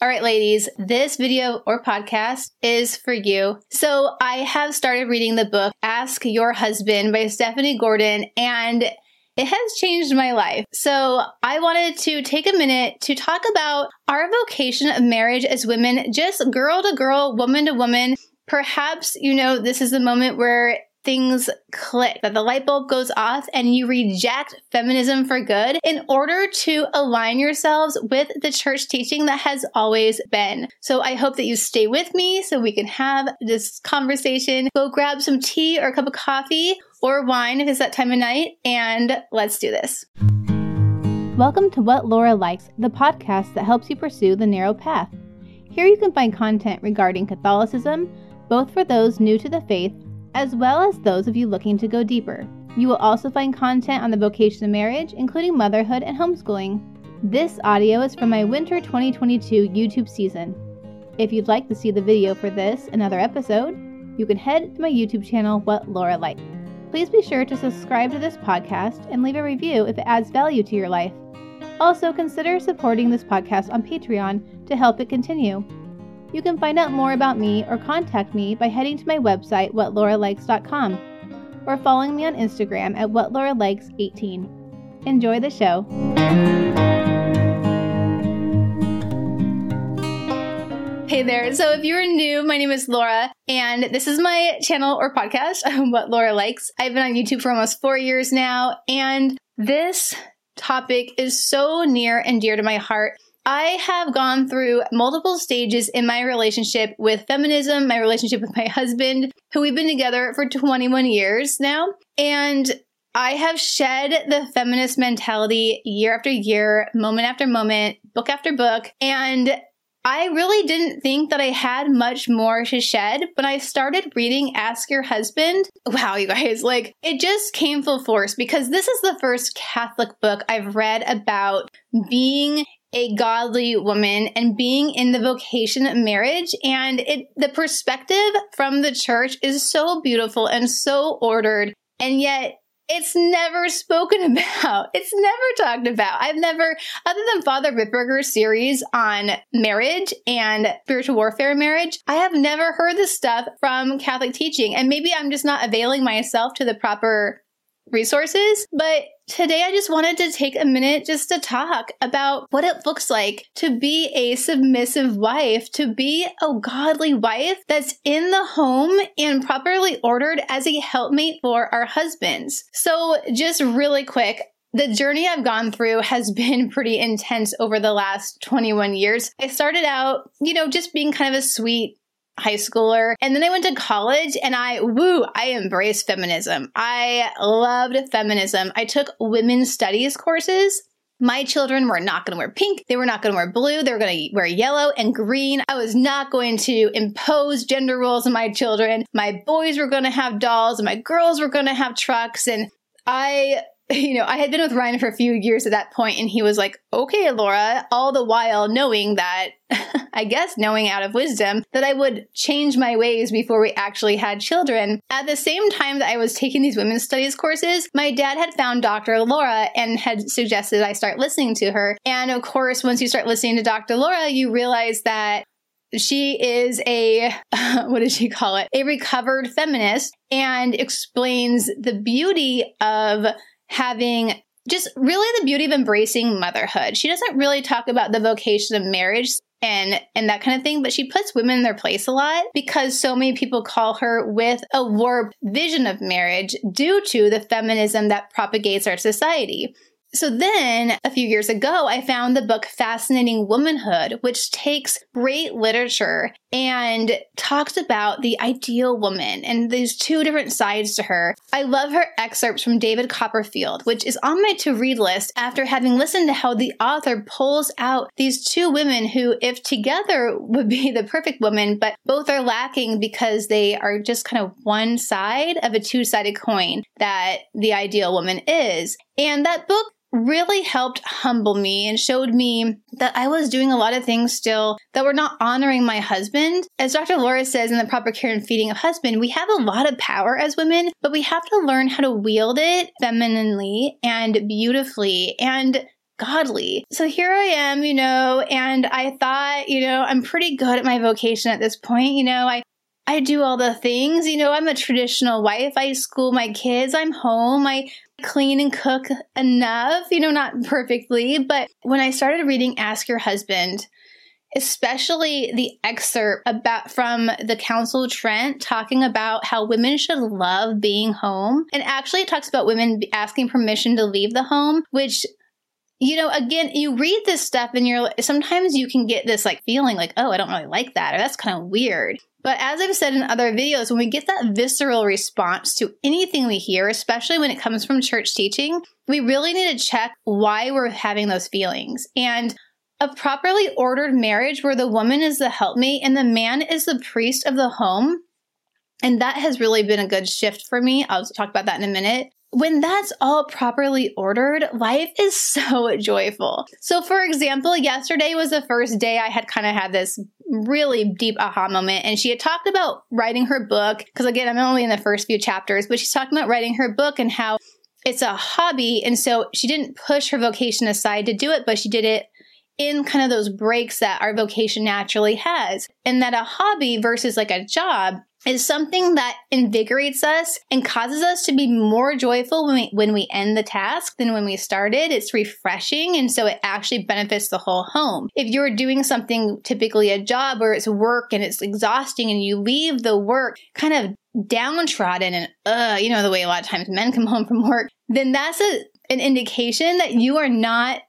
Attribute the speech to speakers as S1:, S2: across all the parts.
S1: All right, ladies, this video or podcast is for you. So, I have started reading the book Ask Your Husband by Stephanie Gordon, and it has changed my life. So, I wanted to take a minute to talk about our vocation of marriage as women, just girl to girl, woman to woman. Perhaps, you know, this is the moment where things click, that the light bulb goes off and you reject feminism for good in order to align yourselves with the church teaching that has always been. So I hope that you stay with me so we can have this conversation. Go grab some tea or a cup of coffee or wine if it's that time of night, and let's do this. Welcome to What Laura Likes, the podcast that helps you pursue the narrow path. Here you can find content regarding Catholicism, both for those new to the faith as well as those of you looking to go deeper. You will also find content on the vocation of marriage, including motherhood and homeschooling. This audio is from my winter 2022 YouTube season. If you'd like to see the video for this and other episode, you can head to my YouTube channel, What Laura Likes. Please be sure to subscribe to this podcast and leave a review if it adds value to your life. Also, consider supporting this podcast on Patreon to help it continue. You can find out more about me or contact me by heading to my website, whatlauralikes.com, or following me on Instagram at whatlauralikes18. Enjoy the show. Hey there. So if you're new, my name is Laura, and this is my channel or podcast, What Laura Likes. I've been on YouTube for almost four years now, and this topic is so near and dear to my heart I have gone through multiple stages in my relationship with feminism, my relationship with my husband, who we've been together for 21 years now. And I have shed the feminist mentality year after year, moment after moment, book after book. And I really didn't think that I had much more to shed, but I started reading Ask Your Husband. Wow, you guys, like it just came full force because this is the first Catholic book I've read about being a godly woman and being in the vocation of marriage and it the perspective from the church is so beautiful and so ordered and yet it's never spoken about. It's never talked about. I've never, other than Father Ripperger's series on marriage and spiritual warfare marriage, I have never heard this stuff from Catholic teaching. And maybe I'm just not availing myself to the proper resources. But today I just wanted to take a minute just to talk about what it looks like to be a submissive wife, to be a godly wife that's in the home and properly ordered as a helpmate for our husbands. So, just really quick, the journey I've gone through has been pretty intense over the last 21 years. I started out, you know, just being kind of a sweet high schooler. And then I went to college and I, woo, I embraced feminism. I loved feminism. I took women's studies courses. My children were not going to wear pink. They were not going to wear blue. They were going to wear yellow and green. I was not going to impose gender roles on my children. My boys were going to have dolls and my girls were going to have trucks. And I you know, I had been with Ryan for a few years at that point, and he was like, okay, Laura, all the while knowing that, I guess, knowing out of wisdom, that I would change my ways before we actually had children. At the same time that I was taking these women's studies courses, my dad had found Dr. Laura and had suggested I start listening to her. And of course, once you start listening to Dr. Laura, you realize that she is a, what does she call it? A recovered feminist and explains the beauty of having just really the beauty of embracing motherhood. She doesn't really talk about the vocation of marriage and and that kind of thing, but she puts women in their place a lot because so many people call her with a warped vision of marriage due to the feminism that propagates our society. So then, a few years ago, I found the book Fascinating Womanhood, which takes great literature and talks about the ideal woman and there's two different sides to her. I love her excerpts from David Copperfield, which is on my to read list after having listened to how the author pulls out these two women who, if together, would be the perfect woman, but both are lacking because they are just kind of one side of a two sided coin that the ideal woman is. And that book really helped humble me and showed me that I was doing a lot of things still that were not honoring my husband. As Dr. Laura says in the proper care and feeding of husband, we have a lot of power as women, but we have to learn how to wield it femininely and beautifully. And godly. So here I am, you know, and I thought, you know, I'm pretty good at my vocation at this point. You know, I I do all the things. You know, I'm a traditional wife. I school my kids. I'm home. I clean and cook enough, you know, not perfectly. But when I started reading Ask Your Husband, especially the excerpt about from the Council of Trent talking about how women should love being home. And actually it talks about women asking permission to leave the home, which you know, again, you read this stuff and you're sometimes you can get this like feeling like, oh, I don't really like that, or that's kind of weird. But as I've said in other videos, when we get that visceral response to anything we hear, especially when it comes from church teaching, we really need to check why we're having those feelings. And a properly ordered marriage where the woman is the helpmate and the man is the priest of the home. And that has really been a good shift for me. I'll talk about that in a minute when that's all properly ordered, life is so joyful. So, for example, yesterday was the first day I had kind of had this really deep aha moment. And she had talked about writing her book, because again, I'm only in the first few chapters, but she's talking about writing her book and how it's a hobby. And so she didn't push her vocation aside to do it, but she did it in kind of those breaks that our vocation naturally has. And that a hobby versus like a job is something that invigorates us and causes us to be more joyful when we, when we end the task than when we started. It's refreshing. And so it actually benefits the whole home. If you're doing something, typically a job where it's work and it's exhausting and you leave the work kind of downtrodden and, uh, you know, the way a lot of times men come home from work, then that's a, an indication that you are not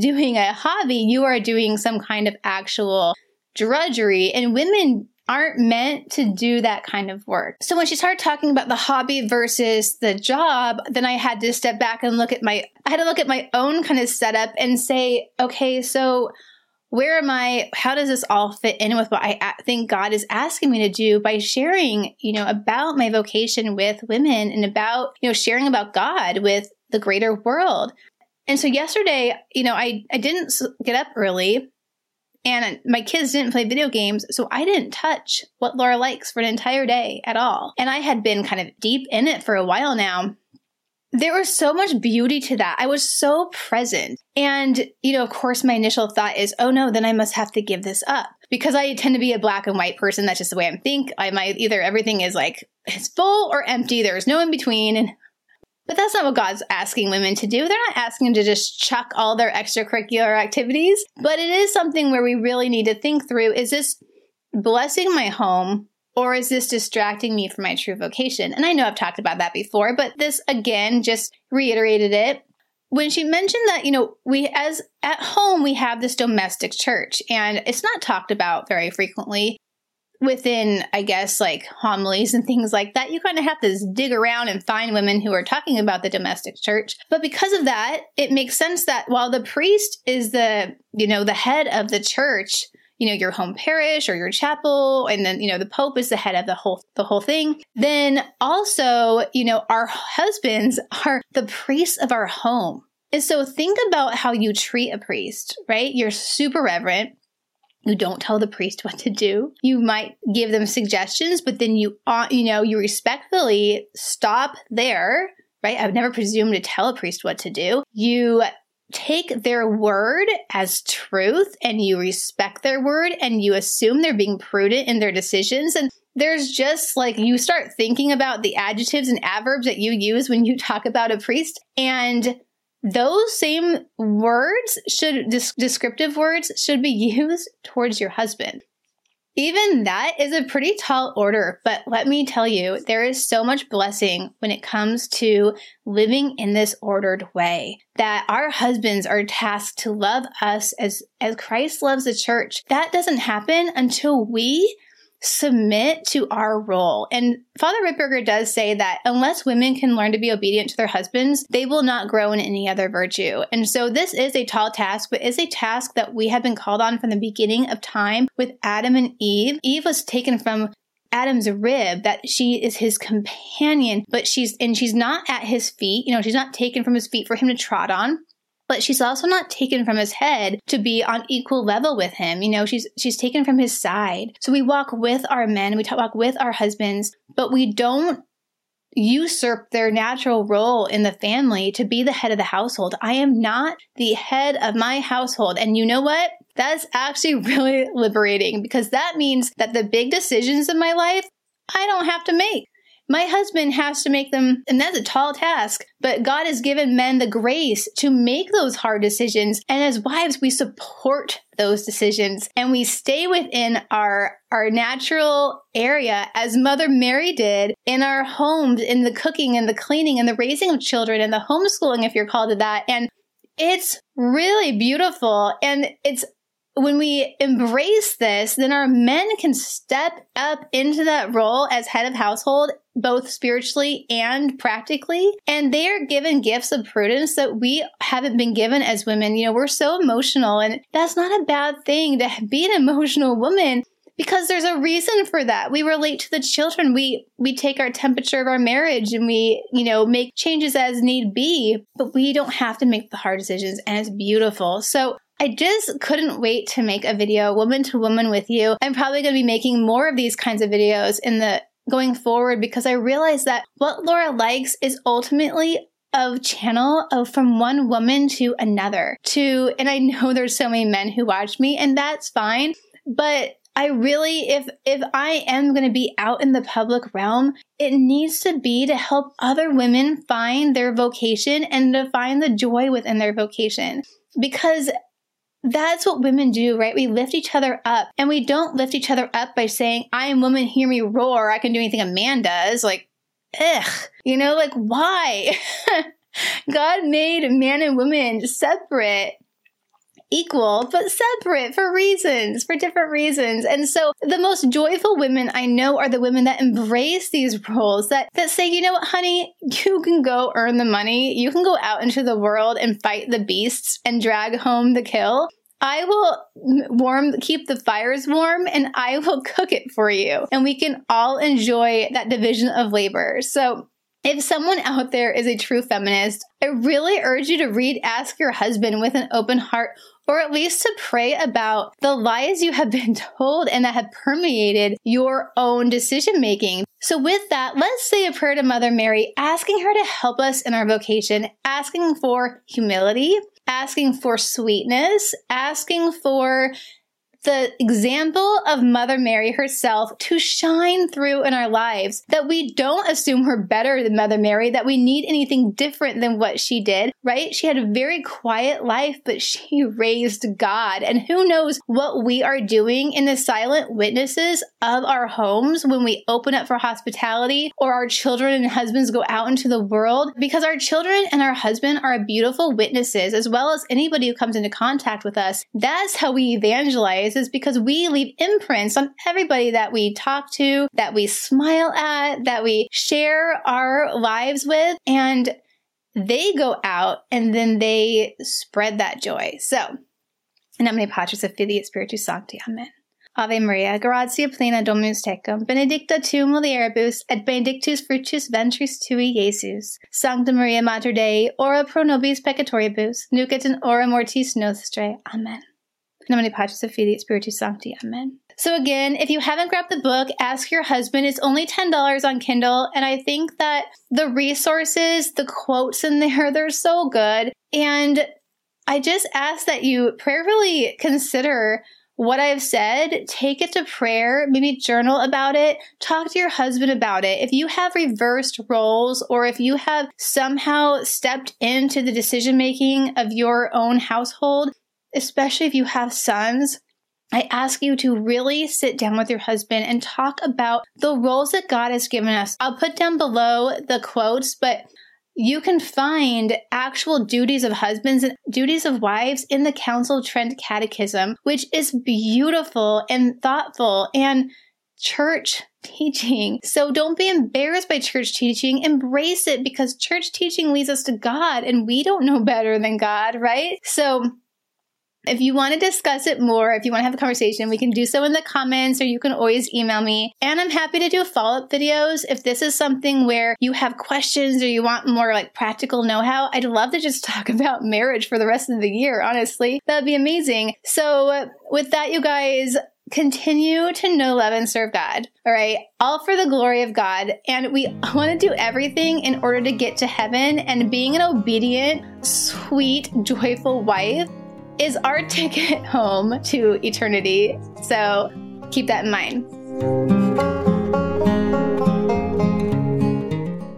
S1: doing a hobby. You are doing some kind of actual drudgery. And women aren't meant to do that kind of work. So when she started talking about the hobby versus the job, then I had to step back and look at my I had to look at my own kind of setup and say, okay, so where am I? How does this all fit in with what I think God is asking me to do by sharing, you know, about my vocation with women and about, you know, sharing about God with the greater world? And so yesterday, you know, I, I didn't get up early and my kids didn't play video games, so I didn't touch what Laura likes for an entire day at all. And I had been kind of deep in it for a while now. There was so much beauty to that. I was so present. And, you know, of course, my initial thought is, oh no, then I must have to give this up. Because I tend to be a black and white person. That's just the way I think. I might either everything is like, it's full or empty. There's no in between. And but that's not what God's asking women to do. They're not asking them to just chuck all their extracurricular activities, but it is something where we really need to think through is this blessing my home or is this distracting me from my true vocation? And I know I've talked about that before, but this again just reiterated it. When she mentioned that, you know, we as at home we have this domestic church and it's not talked about very frequently within, I guess, like homilies and things like that, you kind of have to dig around and find women who are talking about the domestic church. But because of that, it makes sense that while the priest is the, you know, the head of the church, you know, your home parish or your chapel, and then, you know, the Pope is the head of the whole, the whole thing. Then also, you know, our husbands are the priests of our home. And so think about how you treat a priest, right? You're super reverent. You don't tell the priest what to do. You might give them suggestions, but then you, uh, you know, you respectfully stop there, right? I would never presume to tell a priest what to do. You take their word as truth and you respect their word and you assume they're being prudent in their decisions. And there's just like you start thinking about the adjectives and adverbs that you use when you talk about a priest and those same words should descriptive words should be used towards your husband. Even that is a pretty tall order, but let me tell you, there is so much blessing when it comes to living in this ordered way. That our husbands are tasked to love us as, as Christ loves the church. That doesn't happen until we submit to our role. And Father Ripperger does say that unless women can learn to be obedient to their husbands, they will not grow in any other virtue. And so this is a tall task, but is a task that we have been called on from the beginning of time with Adam and Eve. Eve was taken from Adam's rib that she is his companion, but she's and she's not at his feet. You know, she's not taken from his feet for him to trot on but she's also not taken from his head to be on equal level with him. You know, she's she's taken from his side. So we walk with our men, we talk, walk with our husbands, but we don't usurp their natural role in the family to be the head of the household. I am not the head of my household. And you know what? That's actually really liberating because that means that the big decisions in my life, I don't have to make. My husband has to make them, and that's a tall task. But God has given men the grace to make those hard decisions. And as wives, we support those decisions and we stay within our, our natural area as Mother Mary did in our homes, in the cooking and the cleaning and the raising of children and the homeschooling, if you're called to that. And it's really beautiful. And it's when we embrace this, then our men can step up into that role as head of household, both spiritually and practically. And they are given gifts of prudence that we haven't been given as women. You know, we're so emotional, and that's not a bad thing to be an emotional woman because there's a reason for that. We relate to the children. We we take our temperature of our marriage and we, you know, make changes as need be, but we don't have to make the hard decisions and it's beautiful. So I just couldn't wait to make a video woman to woman with you. I'm probably going to be making more of these kinds of videos in the going forward because I realize that what Laura likes is ultimately of channel of from one woman to another to and I know there's so many men who watch me and that's fine but I really if if I am going to be out in the public realm it needs to be to help other women find their vocation and to find the joy within their vocation because that's what women do, right? We lift each other up and we don't lift each other up by saying, I am woman, hear me roar. I can do anything a man does. Like, ugh, you know, like why? God made man and woman separate equal, but separate for reasons, for different reasons. And so the most joyful women I know are the women that embrace these roles, that, that say, you know what, honey, you can go earn the money. You can go out into the world and fight the beasts and drag home the kill. I will warm, keep the fires warm, and I will cook it for you. And we can all enjoy that division of labor. So if someone out there is a true feminist, I really urge you to read Ask Your Husband with an open heart or at least to pray about the lies you have been told and that have permeated your own decision making. So, with that, let's say a prayer to Mother Mary, asking her to help us in our vocation, asking for humility, asking for sweetness, asking for the example of Mother Mary herself to shine through in our lives, that we don't assume we're better than Mother Mary, that we need anything different than what she did, right? She had a very quiet life, but she raised God. And who knows what we are doing in the silent witnesses of our homes when we open up for hospitality or our children and husbands go out into the world, because our children and our husband are beautiful witnesses, as well as anybody who comes into contact with us. That's how we evangelize is because we leave imprints on everybody that we talk to, that we smile at, that we share our lives with, and they go out and then they spread that joy. So, in nomine Patris et Filii Spiritus Sancti. Amen. Ave Maria, gratia plena Dominus tecum, benedicta tu mulieribus, et benedictus fructus ventris tui, Iesus. Sancta Maria Mater Dei, ora pro nobis peccatoribus, nunc et in hora mortis nostre. Amen. Nomine Patris et Filii Spiritus Sancti. Amen. So again, if you haven't grabbed the book, ask your husband. It's only $10 on Kindle. And I think that the resources, the quotes in there, they're so good. And I just ask that you prayerfully consider what I've said, take it to prayer, maybe journal about it, talk to your husband about it. If you have reversed roles or if you have somehow stepped into the decision making of your own household, especially if you have sons, I ask you to really sit down with your husband and talk about the roles that God has given us. I'll put down below the quotes, but you can find actual duties of husbands and duties of wives in the Council of Trent Catechism, which is beautiful and thoughtful and church teaching. So don't be embarrassed by church teaching. Embrace it because church teaching leads us to God and we don't know better than God, right? So if you want to discuss it more, if you want to have a conversation, we can do so in the comments or you can always email me. And I'm happy to do follow up videos. If this is something where you have questions or you want more like practical know how, I'd love to just talk about marriage for the rest of the year, honestly. That'd be amazing. So, with that, you guys, continue to know, love, and serve God. All right. All for the glory of God. And we want to do everything in order to get to heaven. And being an obedient, sweet, joyful wife is our ticket home to eternity. So keep that in mind.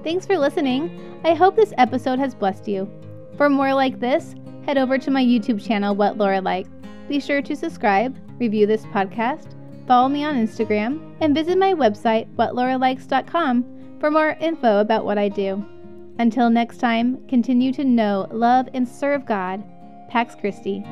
S1: Thanks for listening. I hope this episode has blessed you. For more like this, head over to my YouTube channel, What Laura Like. Be sure to subscribe, review this podcast, follow me on Instagram, and visit my website, whatlauralikes.com, for more info about what I do. Until next time, continue to know, love, and serve God. Pax Christi.